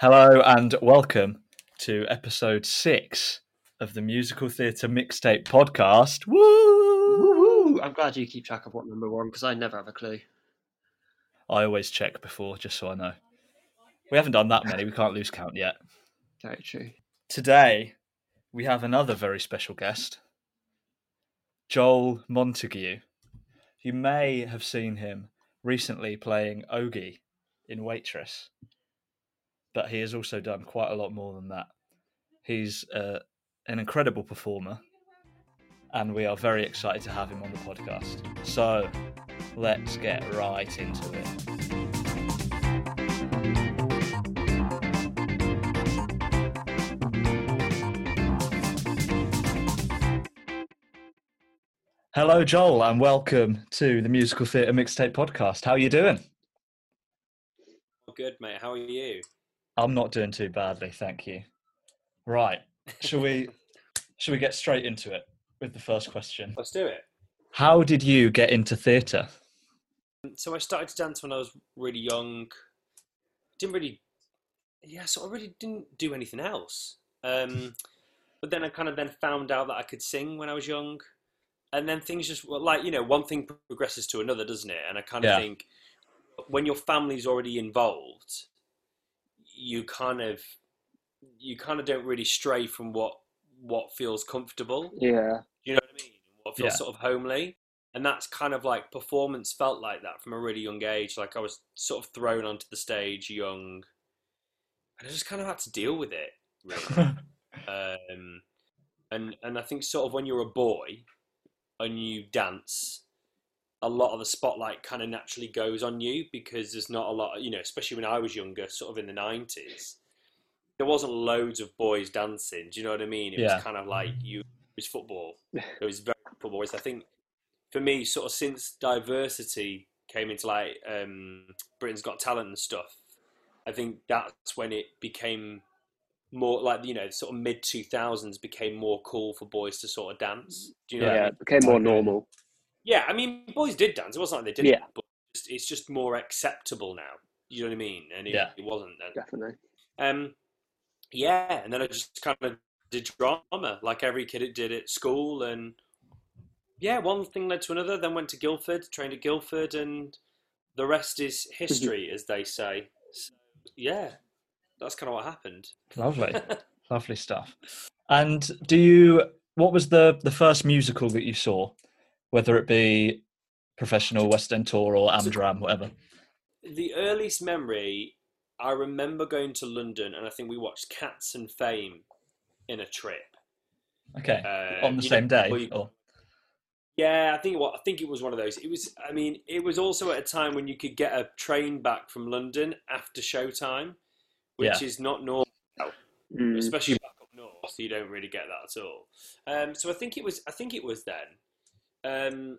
Hello and welcome to episode six of the Musical Theatre Mixtape Podcast. Woo! I'm glad you keep track of what number one because I never have a clue. I always check before just so I know. We haven't done that many, we can't lose count yet. Very true. Today, we have another very special guest, Joel Montague. You may have seen him recently playing Ogie in Waitress, but he has also done quite a lot more than that. He's uh, an incredible performer, and we are very excited to have him on the podcast. So, let's get right into it. Hello, Joel, and welcome to the Musical Theatre Mixtape Podcast. How are you doing? Good, mate. How are you? I'm not doing too badly, thank you. Right, shall we? shall we get straight into it with the first question? Let's do it. How did you get into theatre? So I started to dance when I was really young. Didn't really, yeah. So I really didn't do anything else. Um, but then I kind of then found out that I could sing when I was young, and then things just well, like you know one thing progresses to another, doesn't it? And I kind of Yeah. think when your family's already involved, you kind of you kind of don't really stray from what what feels comfortable. Yeah. You know what I mean? What feels Yeah. sort of homely. And that's kind of like performance felt like that from a really young age. Like I was sort of thrown onto the stage young. And I just kind of had to deal with it, really. um, and and I think sort of when you're a boy and you dance, a lot of the spotlight kind of naturally goes on you because there's not a lot, you know, especially when I was younger, sort of in the nineties, there wasn't loads of boys dancing. Do you know what I mean? It Yeah. was kind of like you, it was football. It was very football. Whereas I think for me, sort of since diversity came into like um, Britain's Got Talent and stuff, I think that's when it became more like you know sort of mid two thousands became more cool for boys to sort of dance. Do you know? Yeah, I mean? it became more Okay. normal. Yeah, I mean boys did dance. It wasn't like they didn't. Yeah. But it's, it's just more acceptable now. You know what I mean? And it, Yeah. it wasn't then. Definitely. Um, yeah, and then I just kind of did drama like every kid did at school, and yeah, one thing led to another. Then went to Guildford, trained at Guildford, and the rest is history, as they say. So, yeah, that's kind of what happened. Lovely, lovely stuff. And do you? What was the the first musical that you saw, whether it be professional West End tour or Amdram, whatever? the earliest memory, I remember going to London, and I think we watched Cats and Fame in a trip. Okay, Uh, on the same know, day. where you- Or, Yeah, I think what I think it was one of those. It was. I mean, it was also at a time when you could get a train back from London after showtime, which Yeah. is not normal, Mm. especially back up north. You don't really get that at all. Um, so I think it was. I think it was then. Um,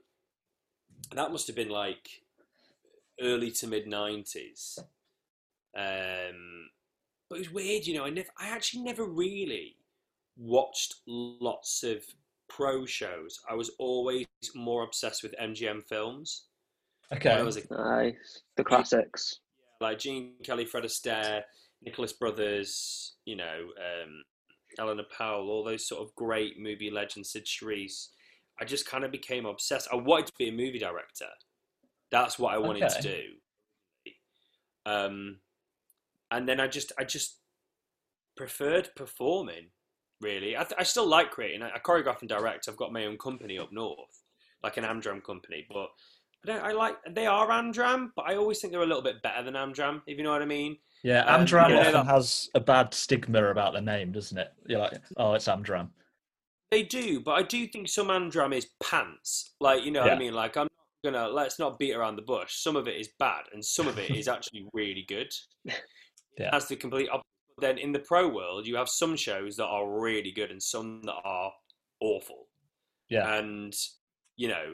that must have been like early to mid nineties. Um, but it was weird, you know. I never, I actually never really watched lots of pro shows. I was always more obsessed with MGM films. Okay. Was a Nice. The classics. like Gene Kelly, Fred Astaire, Nicholas Brothers, you know, um, Eleanor Powell, all those sort of great movie legends, Cyd Charisse. I just kind of became obsessed. I wanted to be a movie director. That's what I wanted to do. Um, and then I just, I just preferred performing. Really, I, th- I still like creating. I, I choreograph and direct. I've got my own company up north, like an Amdram company, but I don't. I like they are Amdram, but I always think they're a little bit better than Amdram. If you know what I mean. Yeah, Um, Amdram yeah, often that- has a bad stigma about the name, doesn't it? You're like, oh, it's Amdram. They do, but I do think some Amdram is pants. Like you know what I mean. Like I'm not gonna let's not beat around the bush. Some of it is bad, and some of it is actually really good. Yeah. That's the complete opposite. Then in the pro world, you have some shows that are really good and some that are awful. Yeah. and you know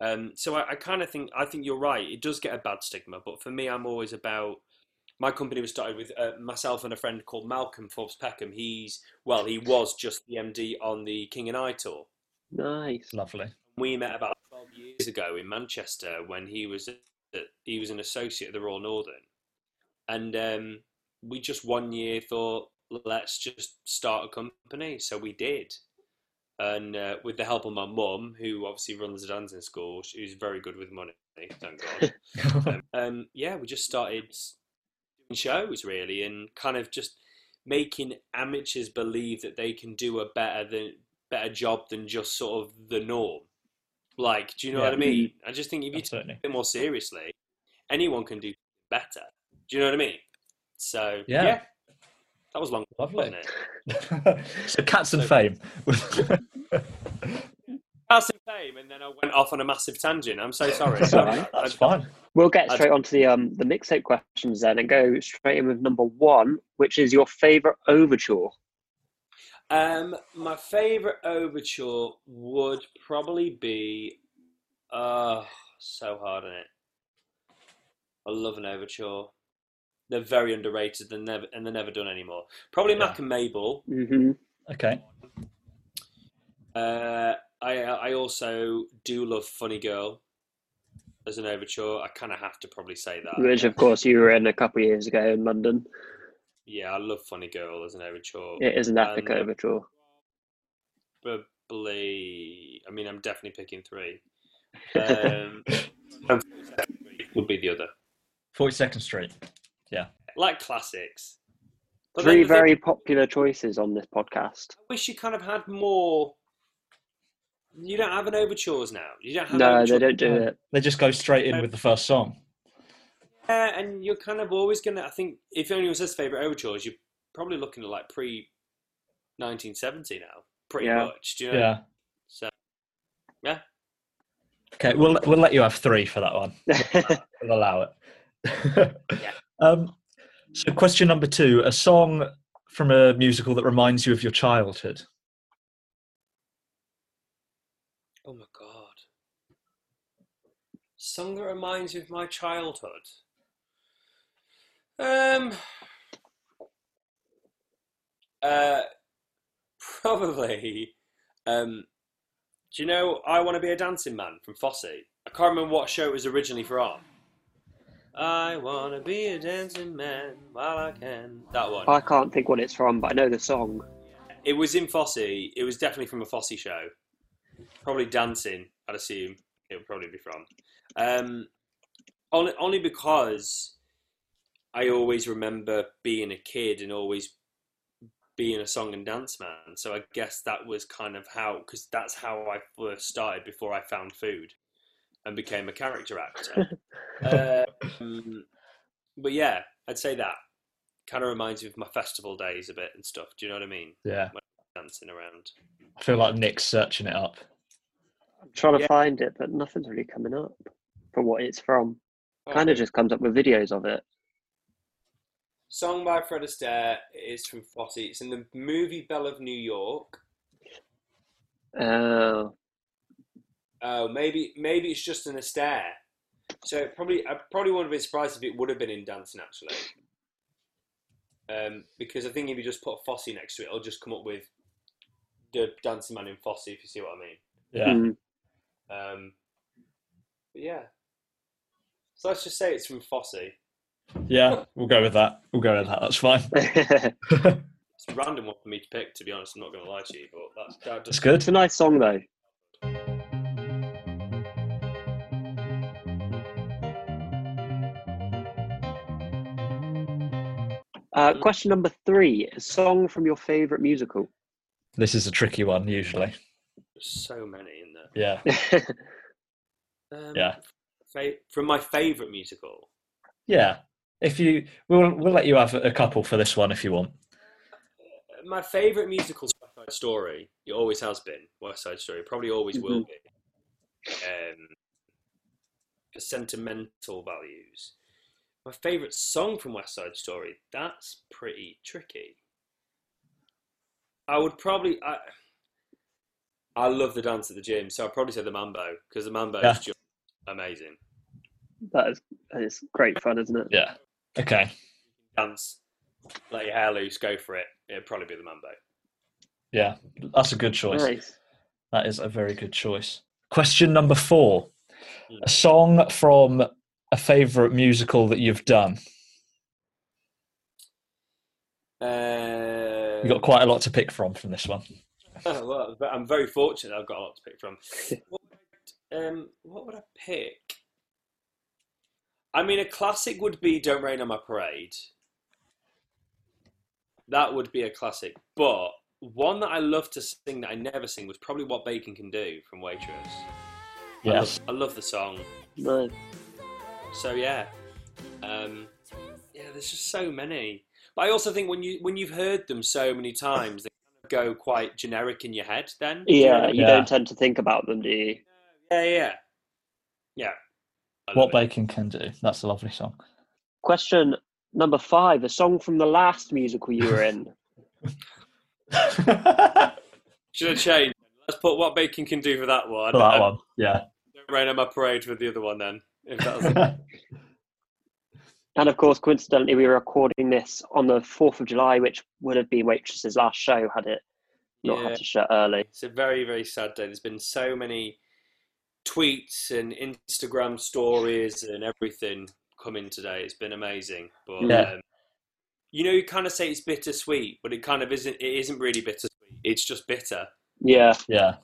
um, so i, I kind of think i think you're right it does get a bad stigma but for me i'm always about my company was started with uh, myself and a friend called malcolm forbes peckham he's well he was just the md on the king and i tour Nice. Lovely. we met about 12 years ago in manchester when he was uh, he was an associate of the royal northern and um, we just one year thought let's just start a company so we did and uh, with the help of my mum, who obviously runs the dancing school, who's very good with money, thank God. um, um, yeah, we just started doing shows really, and kind of just making amateurs believe that they can do a better than better job than just sort of the norm. Like, do you know Yeah. what I mean? Mm. I just think if you take it a bit more seriously, anyone can do better. Do you know what I mean? So Yeah. that was long, Lovely. wasn't it? so cats and fame. That's in fame, and then I went off on a massive tangent. I'm so sorry. That's all right. That's fine. We'll get I'd- straight onto the um the mixtape questions then and go straight in with number one, which is your favourite overture. Um, my favourite overture would probably be, uh, so hard on it. I love an overture. They're very underrated and never and they're never done anymore. Probably Yeah. Mack and Mabel. Mm-hmm. Okay. Uh, I uh, I also do love Funny Girl as an overture. I kind of have to probably say that. Which of course you were in a couple of years ago in London. Yeah, I love Funny Girl as an overture. It is an epic And- uh, overture. Probably. I mean, I'm definitely picking three. Um, um, would be the other. 42nd Street. Yeah, like classics. But Three then the thing- very popular choices on this podcast. I wish you kind of had more. You don't have an overtures now. You don't have. No, overtures. they don't do it. They just go straight in with the first song. Yeah, and you're kind of always gonna. I think if anyone says favorite overtures, you're probably looking at like pre 1970 now, pretty Yeah. much. Do you know? Yeah. So yeah, Okay, we'll we'll let you have three for that one. We'll allow it. Yeah. Um, so, question number two: a song from a musical that reminds you of your childhood. Oh my god. Song that reminds me of my childhood. Um uh probably um do you know I Want to Be a Dancing Man from Fosse? I can't remember what show it was originally from. I want to be a dancing man while I can. That one. I can't think what it's from, but I know the song. It was in Fosse. It was definitely from a Fosse show. Probably dancing, I'd assume it would probably be from. Um, only, only because I always remember being a kid and always being a song and dance man. So I guess that was kind of how, because that's how I first started before I found food and became a character actor. um, but yeah, I'd say that kind of reminds me of my festival days a bit and stuff. Do you know what I mean? Yeah, Dancing around. I feel like Nick's searching it up. I'm trying to Yeah. find it, but nothing's really coming up for what it's from. Oh. Kind of just comes up with videos of it. Song by Fred Astaire is from Fosse. It's in the movie Belle of New York. Oh, Oh, maybe maybe it's just an Astaire. So it probably, I probably wouldn't have been surprised if it would have been in dancing actually, um, because I think if you just put Fosse next to it, it'll just come up with the dancing man in Fosse. If you see what I mean. Yeah. Mm. Um, but yeah. So let's just say it's from Fosse. Yeah, we'll go with that. We'll go with that. That's fine. It's a random one for me to pick, to be honest. I'm not going to lie to you, but that's that That's just good. it's a nice song though. Uh, question number three: A song from your favorite musical. This is a tricky one usually. There's so many in there. Yeah. Um, Yeah. Fa- from my favourite musical. Yeah. If you, we'll we'll let you have a couple for this one if you want. My favourite musical West Side Story. It always has been West Side Story. Probably always will be. Um, for sentimental values. My favourite song from West Side Story. That's pretty tricky. I would probably. I, I love the dance at the gym, so I'd probably say the Mambo because the Mambo Yeah. is just amazing. that is that is great fun, isn't it? Yeah. Okay. Dance, let your hair loose, go for it. It'd probably be the Mambo. Yeah. That's a good choice. Nice. That is a very good choice. Question number four. Hmm. A song from a favourite musical that you've done. Uh, You've got quite a lot to pick from from this one. well, I'm very fortunate. I've got a lot to pick from. what, would I- um, what would I pick? I mean, a classic would be "Don't Rain on My Parade." That would be a classic. But one that I love to sing that I never sing was probably "What Baking Can Do" from Waitress. I Yes. love, I love the song. Nice. So yeah, um, yeah. There's just so many. But I also think when you when you've heard them so many times, they kind of go quite generic in your head. Then Do you know Yeah, you Yeah. don't tend to think about them, do you? Yeah, yeah, yeah. What it. Baking Can Do. That's a lovely song. Question number five: A song from the last musical you were in. Should have changed. Let's put what baking can do for that one. For that and one. Yeah. Don't rain on my parade for the other one then. If that was And of course, coincidentally, we were recording this on the 4th of July, which would have been Waitress's last show had it not Yeah. had to shut early. It's a very, very sad day. There's been so many tweets and Instagram stories and everything coming today. It's been amazing. But Yeah. um, you know, you kind of say it's bittersweet, but it kind of isn't. It isn't really bittersweet. It's just bitter. Yeah, yeah.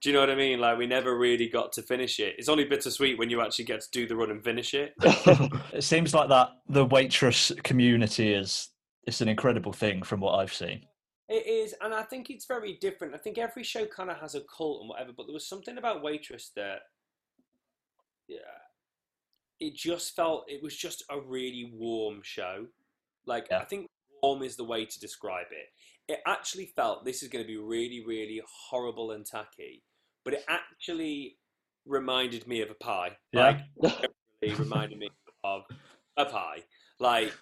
Do you know what I mean? Like we never really got to finish it. It's only bittersweet when you actually get to do the run and finish it. It seems like that the waitress community is it's an incredible thing from what I've seen. It is, and I think it's very different. I think every show kind of has a cult and whatever, but there was something about Waitress that, yeah, it just felt it was just a really warm show. Like Yeah. I think warm is the way to describe it. It actually felt this is going to be really, really horrible and tacky, but it actually reminded me of a pie. Yeah. Like, it reminded me of a pie. Like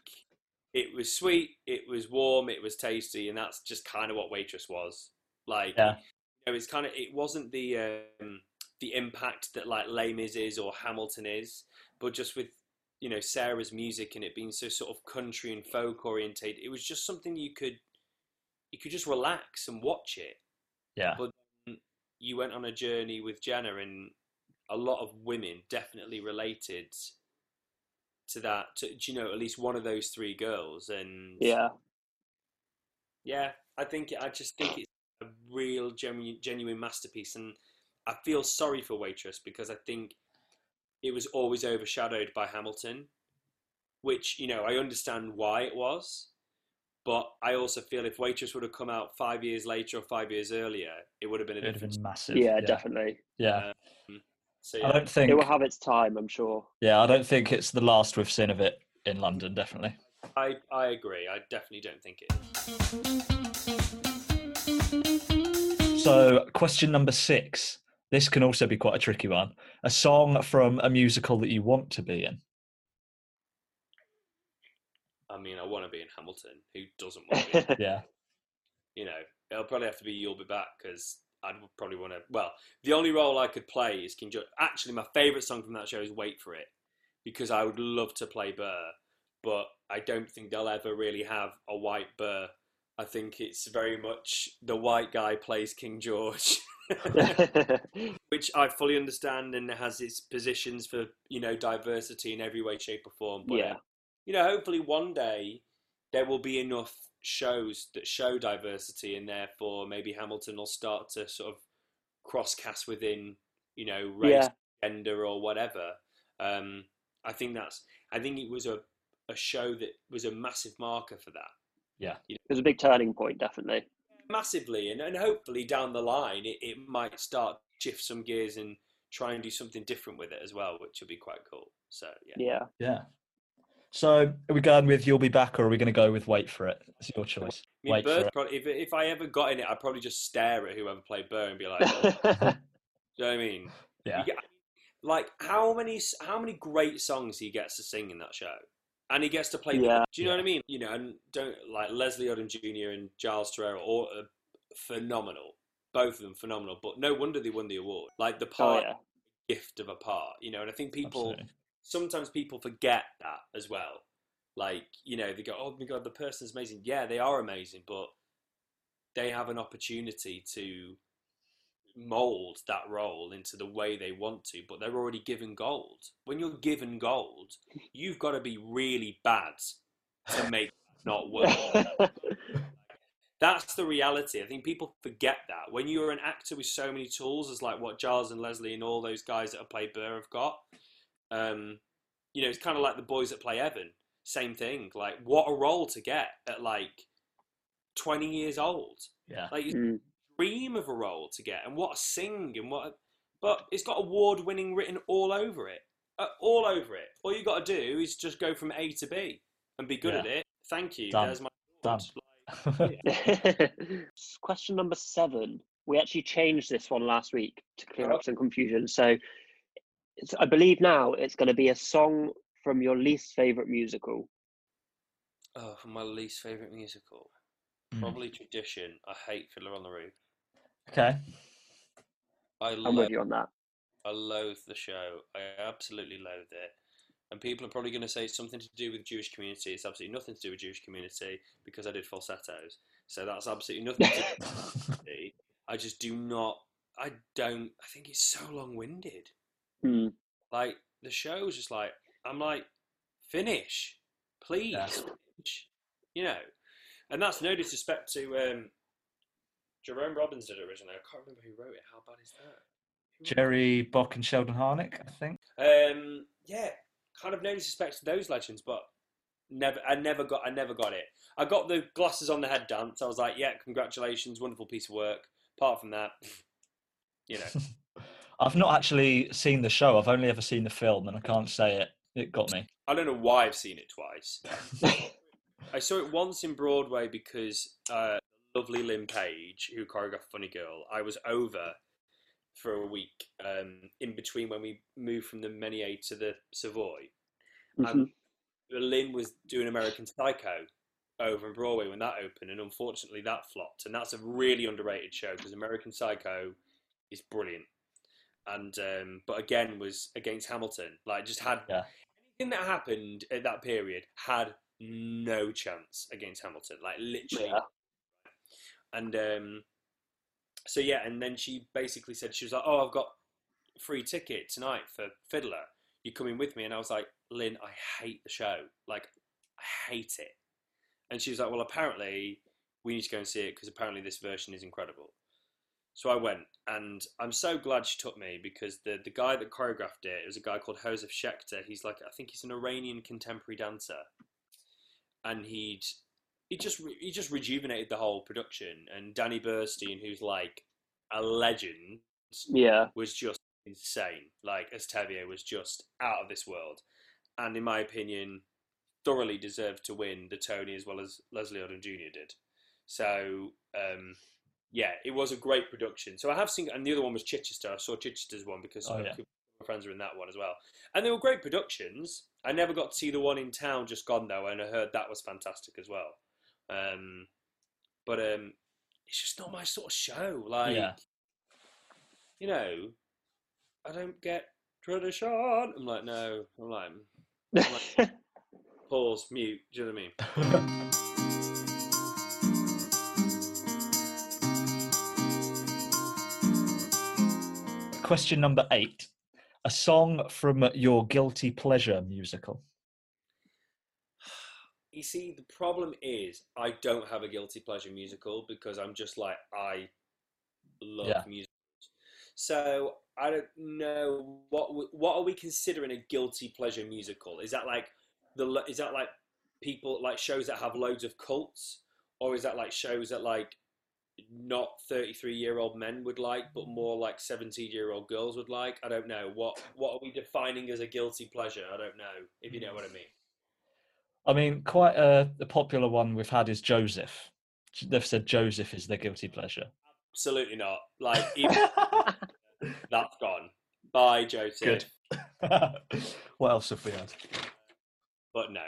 it was sweet, it was warm, it was tasty, and that's just kind of what Waitress was. Like, Yeah. you know, it's kind of it wasn't the um, the impact that like Les Mis is or Hamilton is, but just with you know Sarah's music and it being so sort of country and folk orientated, it was just something you could you could just relax and watch it. Yeah. But you went on a journey with Jenna, and a lot of women definitely related to that. To, do you know, at least one of those three girls, and yeah, yeah, I think I just think it's a real genuine, genuine masterpiece, and I feel sorry for Waitress because I think it was always overshadowed by Hamilton, which you know I understand why it was, but I also feel if Waitress would have come out five years later or five years earlier, it would have been a It would have different. been massive. yeah, definitely. Yeah. Um, so yeah. I don't think It will have its time, I'm sure. yeah, I don't think it's the last we've seen of it in London, definitely. I I agree. I definitely don't think it. So, question number six. This can also be quite a tricky one. A song from a musical that you want to be in. I mean, I want to be in Hamilton. Who doesn't want to be? in Yeah. you know, it'll probably have to be "You'll Be Back" because I'd probably want to. Well, the only role I could play is King George. Actually, my favourite song from that show is "Wait for It," because I would love to play Burr, but I don't think they'll ever really have a white Burr. I think it's very much the white guy plays King George. which I fully understand and has its positions for you know diversity in every way, shape, or form. But Yeah. You know, hopefully one day there will be enough shows that show diversity, and therefore maybe Hamilton will start to sort of cross cast within you know race, Yeah. gender, or whatever. Um, I think that's. I think it was a a show that was a massive marker for that Yeah. It was a big turning point, definitely. massively and, and hopefully down the line it, it might start shift some gears and try and do something different with it as well which would be quite cool so yeah Yeah. Yeah. So are we going with you'll be back or are we going to go with wait for it? It's your choice. I mean, Wait for Burr, it. if, if I ever got in it, I'd probably just stare at whoever played Burr and be like, oh, do you know what I mean? Yeah. You get- like how many how many great songs he gets to sing in that show, and he gets to play. Yeah. them. Do you know what I mean? You know, and don't like Leslie Odom Jr. and Giles Terera, all uh, phenomenal. Both of them phenomenal, but no wonder they won the award. Like the oh part yeah. gift of a part, you know. And I think people Absolutely. Sometimes people forget that as well. Like, you know, they go, oh my God, the person's amazing. Yeah, they are amazing, but they have an opportunity to mold that role into the way they want to, but they're already given gold. When you're given gold, you've got to be really bad to make not work. That's the reality. I think people forget that. When you're an actor with so many tools, as like what Giles and Leslie and all those guys that have played Burr have got, um, you know, it's kind of like the boys that play Evan. Same thing. Like, what a role to get at like 20 years old. Yeah. Like, you Mm. dream of a role to get, and what a sing, and what. A, but it's got award winning written all over it. Uh, all over it. All you got to do is just go from A to B and be good Yeah. at it. Thank you. Done. There's my Done. Like, Question number seven. We actually changed this one last week to clear Oh. up some confusion. So it's, I believe now it's going to be a song from your least favorite musical. oh, my least favorite musical. Mm. Probably Tradition. I hate Fiddler on the Roof. okay. I I'm loathe, with you on that. I loathe the show. I absolutely loathe it. And people are probably going to say it's something to do with Jewish community. It's absolutely nothing to do with Jewish community because I did falsettos. So that's absolutely nothing to do with community. I just do not. I don't. I think it's so long-winded. Mm. Like the show's just like I'm like finish, please, Yeah. finish. you know. And that's no disrespect to um, Jerome Robbins did it originally. I can't remember who wrote it. How bad is that? Jerry Bock and Sheldon Harnick, I think. Um, yeah, kind of no disrespect to those legends, but never, I never got, I never got it. I got the glasses on the head dance. I was like, yeah, congratulations, wonderful piece of work. Apart from that, you know, I've not actually seen the show. I've only ever seen the film, and I can't say it. It got me. I don't know why I've seen it twice. I saw it once in Broadway because uh, lovely Lynne Page, who choreographed Funny Girl, I was over for a week um, in between when we moved from the Menier to the Savoy. Mhm. And Lynne was doing American Psycho over in Broadway when that opened, and unfortunately that flopped. And that's a really underrated show because American Psycho is brilliant. And um, but again was against Hamilton. Like just had Yeah. anything that happened at that period had no chance against Hamilton. Like literally. Yeah. And um, so yeah, and then she basically said she was like, "Oh, I've got free ticket tonight for Fiddler. You coming with me?" And I was like, "Lynne, I hate the show. Like, I hate it." And she was like, "Well, apparently we need to go and see it because apparently this version is incredible." So I went, and I'm so glad she took me because the the guy that choreographed it was a guy called Josef Shechter. He's like, I think he's an Iranian contemporary dancer, and he'd he just re- he just rejuvenated the whole production. And Danny Burstein, who's like a legend, Yeah. was just insane. Like Estevio was just out of this world, and in my opinion, thoroughly deserved to win the Tony as well as Leslie Odom Jr. did. So um, yeah, it was a great production. So I have seen, and the other one was Chichester. I saw Chichester's one because Oh, yeah. my friends were in that one as well, and they were great productions. I never got to see the one in town just gone though, and I heard that was fantastic as well. Um, but um, it's just not my sort of show. Like Yeah. you know, I don't get tradition. I'm like, no. I'm like, pause, mute. Do you know what I mean? Question number eight: A song from your guilty pleasure musical. You see, the problem is I don't have a guilty pleasure musical because I'm just like I love Yeah. musicals. So I don't know what w- what are we considering a guilty pleasure musical? Is that like the is that like people like shows that have loads of cults, or is that like shows that like not 33 year old men would like, but mm-hmm. more like 17 year old girls would like? I don't know. What what are we defining as a guilty pleasure? I don't know if you know what I mean. I mean, quite uh, a, a popular one we've had is Joseph. They've said Joseph is their guilty pleasure. Absolutely not. Like even that's gone. Bye, Joseph. Good. what else have we had? But no.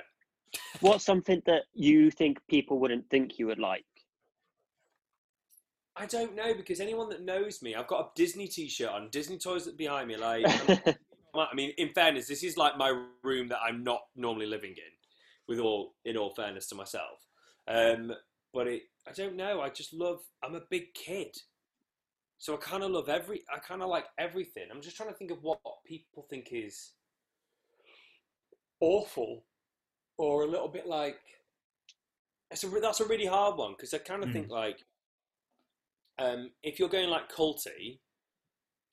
What's something that you think people wouldn't think you would like? I don't know because anyone that knows me, I've got a Disney T-shirt on, Disney toys behind me. Like, I'm- mean, in fairness, this is like my room that I'm not normally living in. With all, in all fairness to myself, um, but it, I don't know. I just love. I'm a big kid, so I kind of love every. I kind of like everything. I'm just trying to think of what people think is awful, or a little bit like. It's a, that's a really hard one because I kind of think like um, if you're going like culty,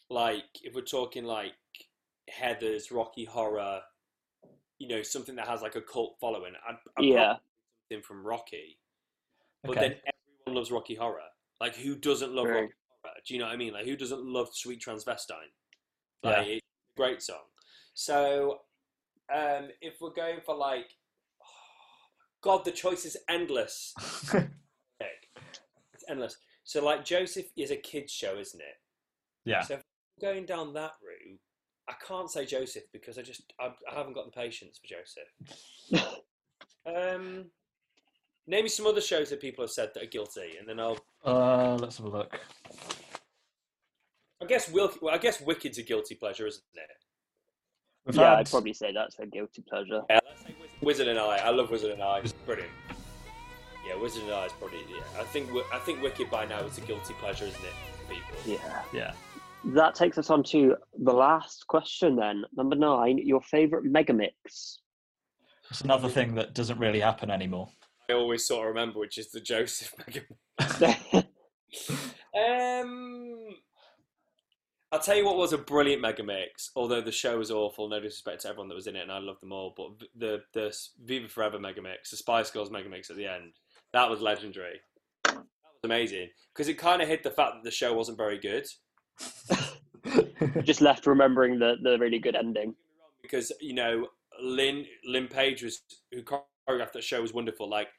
like if we're talking like Heather's Rocky Horror, you know, something that has like a cult following, I'd, I'd Yeah. something from Rocky. But Okay. then everyone loves Rocky Horror. Like, who doesn't love Right. Rocky Horror? Do you know what I mean? Like, who doesn't love Sweet Transvestite? Yeah. It's a great song. So, um, if we're going for like, God, the choice is endless. It's endless. So, like, Joseph is a kids' show, isn't it? yeah. So, if we're going down that route, I can't say Joseph because I just I, I haven't got the patience for Joseph. um, name me some other shows that people have said that are guilty, and then I'll. Uh, let's have a look. I guess Wil- well, I guess Wicked's a guilty pleasure, isn't it? We've yeah, had I'd probably say that's a guilty pleasure. Yeah, let's say Wiz- Wizard and I. I love Wizard and I. It's brilliant. Yeah, Wizard and I is probably yeah. I think I think Wicked by now is a guilty pleasure, isn't it? For people. Yeah. yeah. That takes us on to the last question then. Number nine, your favourite megamix. It's another thing that doesn't really happen anymore. I always sort of remember, which is the Joseph Mega. Um, I'll tell you what was a brilliant mega mix. Although the show was awful, no disrespect to everyone that was in it, and I love them all. But the the Viva Forever mega mix, the Spice Girls mega mix at the end, that was legendary. That was amazing because it kind of hid the fact that the show wasn't very good. Just left remembering the, the really good ending. because you know Lynne Lynne Page was who choreographed that show was wonderful. Like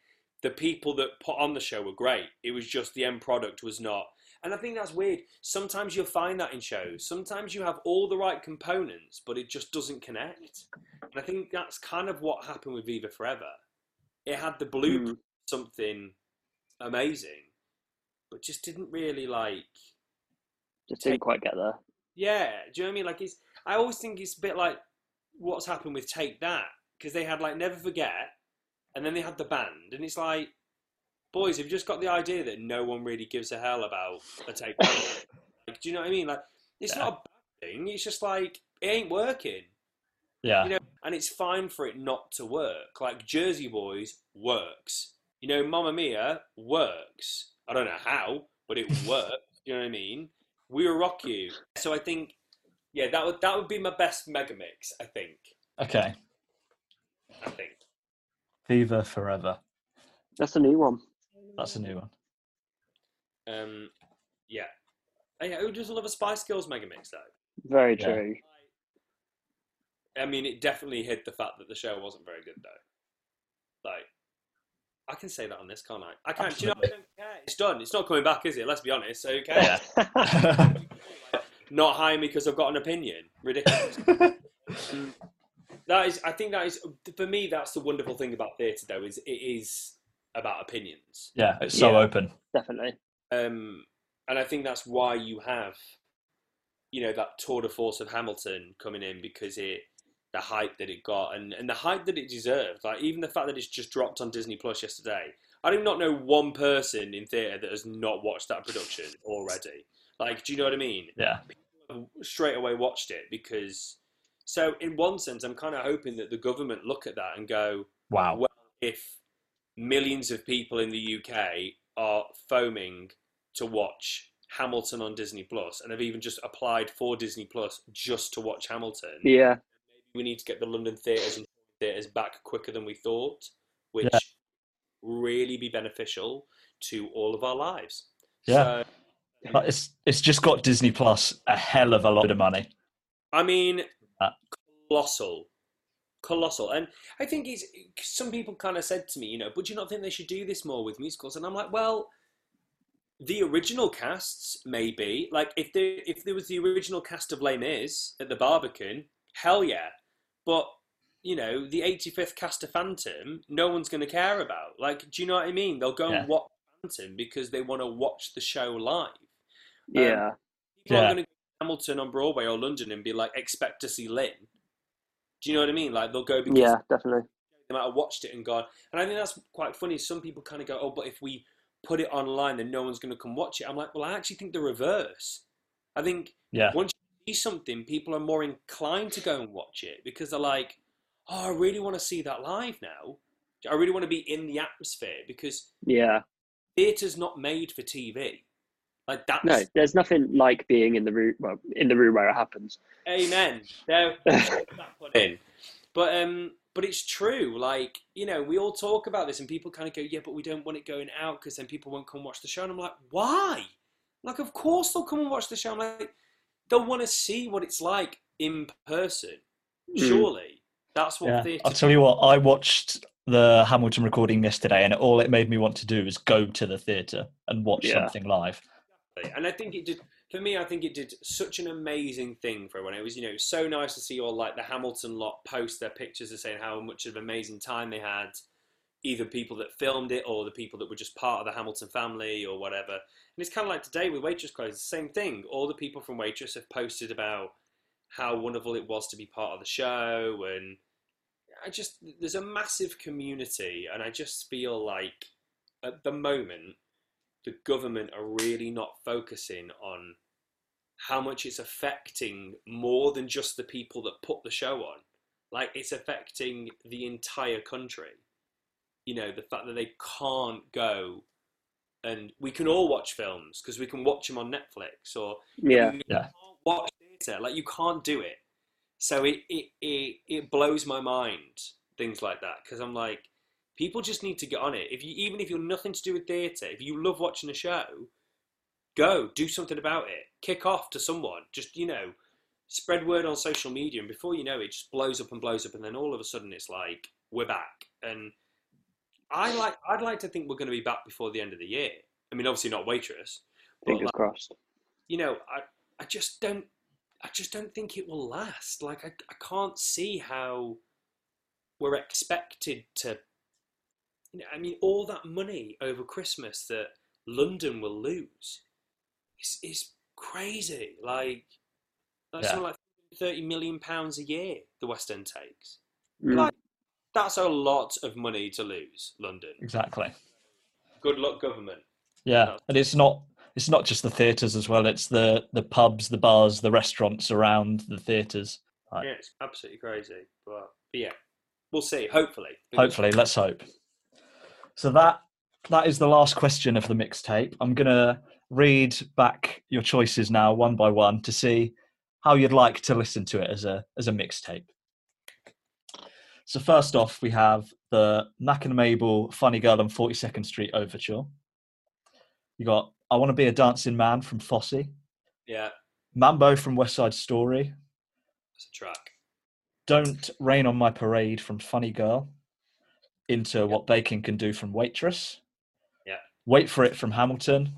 the people that put on the show were great. It was just the end product was not. And I think that's weird. Sometimes you'll find that in shows. Sometimes you have all the right components, but it just doesn't connect. And I think that's kind of what happened with Viva Forever. It had the hmm. blueprint, something amazing, but just didn't really like Just didn't quite get there. yeah, do you know what I mean? Like, it's. I always think it's a bit like what's happened with Take That because they had like Never Forget, and then they had the band, and it's like, boys, have you've just got the idea that no one really gives a hell about a Take That. like, do you know what I mean? Like, it's Yeah. not a bad thing. It's just like it ain't working, yeah. you know, and it's fine for it not to work. Like Jersey Boys works, you know, Mamma Mia works. I don't know how, but it works. you know what I mean? We will rock you. So I think, yeah, that would that would be my best mega mix. I think. Okay. I think. Viva Forever. That's a new one. That's a new one. Um, yeah. Oh, yeah, who doesn't love a Spice Girls mega mix though? Very Yeah. true. I mean, it definitely hid the fact that the show wasn't very good though. Like, I can say that on this, can't I? I can't. Do you know? I don't care. It's done. It's not coming back, is it? Let's be honest. So who cares? Yeah. Not hire me because I've got an opinion. Ridiculous. that is, I think that is for me. That's the wonderful thing about theatre, though, is it is about opinions. yeah, it's so Yeah. open. Definitely. Um, and I think that's why you have you know that tour de force of Hamilton coming in because it the hype that it got and, and the hype that it deserved. Like even the fact that it's just dropped on Disney Plus yesterday. I do not know one person in theatre that has not watched that production already. Like, do you know what I mean? Yeah. Straight away watched it because. So in one sense, I'm kind of hoping that the government look at that and go, Wow. well, if millions of people in the UK are foaming to watch Hamilton on Disney Plus and have even just applied for Disney Plus just to watch Hamilton, Yeah, we need to get the London theatres and theatres back quicker than we thought, which Yeah. really be beneficial to all of our lives. Yeah. So, But it's it's just got Disney Plus a hell of a lot of money. I mean, Uh. colossal, colossal, and I think it's some people kind of said to me, you know, but do you not think they should do this more with musicals? And I'm like, well, the original casts maybe, like if there if there was the original cast of Les Mis at the Barbican, hell yeah, but you know, the 85th cast of Phantom, no one's going to care about. Like, do you know what I mean? They'll go Yeah. and watch Phantom because they want to watch the show live. Um, yeah, People Yeah. aren't going to go to Hamilton on Broadway or London and be like, expect to see Lynn. Do you know what I mean? Like, they'll go because yeah, definitely. they might have watched it and gone. And I think that's quite funny. Some people kind of go, oh, but if we put it online, then no one's going to come watch it. I'm like, well, I actually think the reverse. I think Yeah. once something, people are more inclined to go and watch it because they're like, oh, I really want to see that live now. I really want to be in the atmosphere because Yeah, theatre's not made for TV. Like that's no, there's nothing like being in the room. Well, in the room where it happens. Amen. There, in. But um, but it's true. Like you know, we all talk about this, and people kind of go, "Yeah, but we don't want it going out because then people won't come watch the show." And I'm like, "Why?" Like, of course they'll come and watch the show. I'm like, they'll want to see what it's like in person. Mm. Surely, that's what Yeah. theatre. I'll tell you what, I watched the Hamilton recording yesterday and all it made me want to do is go to the theatre and watch Yeah. something live. And I think it did for me. I think it did such an amazing thing for everyone. It was, you know, so nice to see all like the Hamilton lot post their pictures of saying how much of an amazing time they had. Either people that filmed it or the people that were just part of the Hamilton family or whatever. And it's kind of like today with Waitress Clothes, the same thing. All the people from Waitress have posted about how wonderful it was to be part of the show and I just there's a massive community and I just feel like at the moment the government are really not focusing on how much it's affecting more than just the people that put the show on. Like it's affecting the entire country. You know, the fact that they can't go and we can all watch films because we can watch them on Netflix or Yeah, you Yeah. can't watch theatre. Like you can't do it. So it it it, it blows my mind things like that because I'm like, people just need to get on it. If you even if you're nothing to do with theatre, if you love watching a show, go do something about it. Kick off to someone. Just you know, spread word on social media, and before you know it, it just blows up and blows up, and then all of a sudden it's like we're back. And I like I'd like to think we're going to be back before the end of the year. I mean, obviously not waitress, fingers like, crossed. you know, I, I just don't, I just don't think it will last. Like, I, I can't see how we're expected to, you know, I mean, all that money over Christmas that London will lose is, is crazy. Like, that's Yeah. like 30 million pounds a year the West End takes. Mm. Like, that's a lot of money to lose, London. Exactly. Good luck, government. Yeah. And it's not it's not just the theatres as well, it's the the pubs, the bars, the restaurants around the theatres. Right. Yeah, it's absolutely crazy. But, but yeah, we'll see. Hopefully. Hopefully, let's hope. So that that is the last question of the mixtape. I'm gonna read back your choices now one by one to see how you'd like to listen to it as a as a mixtape. So first off, we have the Mack and Mabel Funny Girl on 42nd Street Overture. You got I Want to Be a Dancing Man from Fosse, Yeah, Mambo from West Side Story, it's a track. Don't Rain on My Parade from Funny Girl, into What Baking Can Do from Waitress, Yeah. Wait for It from Hamilton,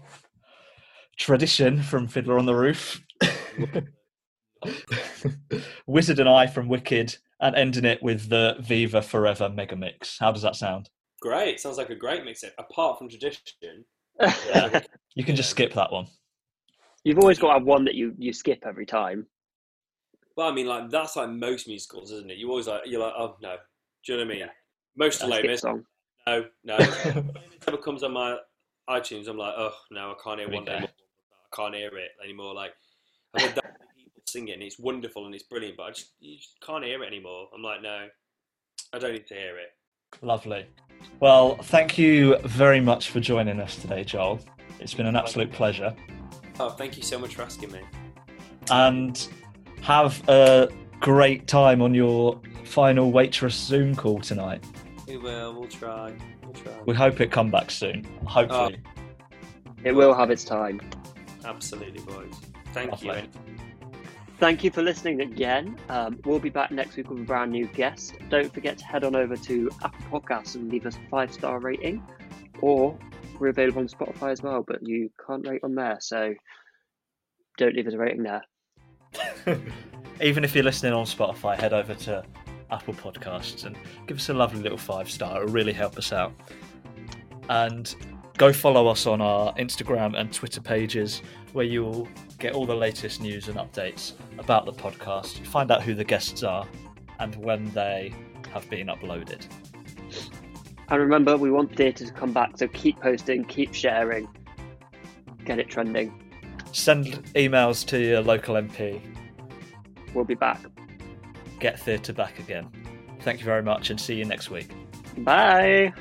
Tradition from Fiddler on the Roof, Wizard and I from Wicked, and ending it with the Viva Forever mega mix. How does that sound? Great. Sounds like a great mixtape. Apart from tradition. Yeah. You can just skip that one. You've always got to have one that you, you skip every time. Well, I mean, like that's like most musicals, isn't it? You always like you're like, oh no, do you know what I mean? Most of That Les skip Mis, song. no, no. Whenever it comes on my iTunes, I'm like, oh no, I can't hear one go. anymore. I can't hear it anymore. Like I've heard that many people sing it, it's wonderful and it's brilliant, but I just you just can't hear it anymore. I'm like, no, I don't need to hear it. Lovely. Well, thank you very much for joining us today, Joel. It's been an absolute pleasure. Oh, thank you so much for asking me. And have a great time on your final waitress Zoom call tonight. We will. We'll try. We'll try. We hope it come back soon. Hopefully. Oh. It will have its time. Absolutely, boys. Thank Lovely. you. Thank you for listening again. Um, we'll be back next week with a brand new guest. Don't forget to head on over to Apple Podcasts and leave us a five star rating, or we're available on Spotify as well, but you can't rate on there, so don't leave us a rating there. Even if you're listening on Spotify, head over to Apple Podcasts and give us a lovely little five star. It'll really help us out. And go follow us on our Instagram and Twitter pages where you'll get all the latest news and updates about the podcast, find out who the guests are, and when they have been uploaded. And remember, we want theatre to come back, so keep posting, keep sharing, get it trending. Send emails to your local MP. We'll be back. Get theatre back again. Thank you very much and see you next week. Bye.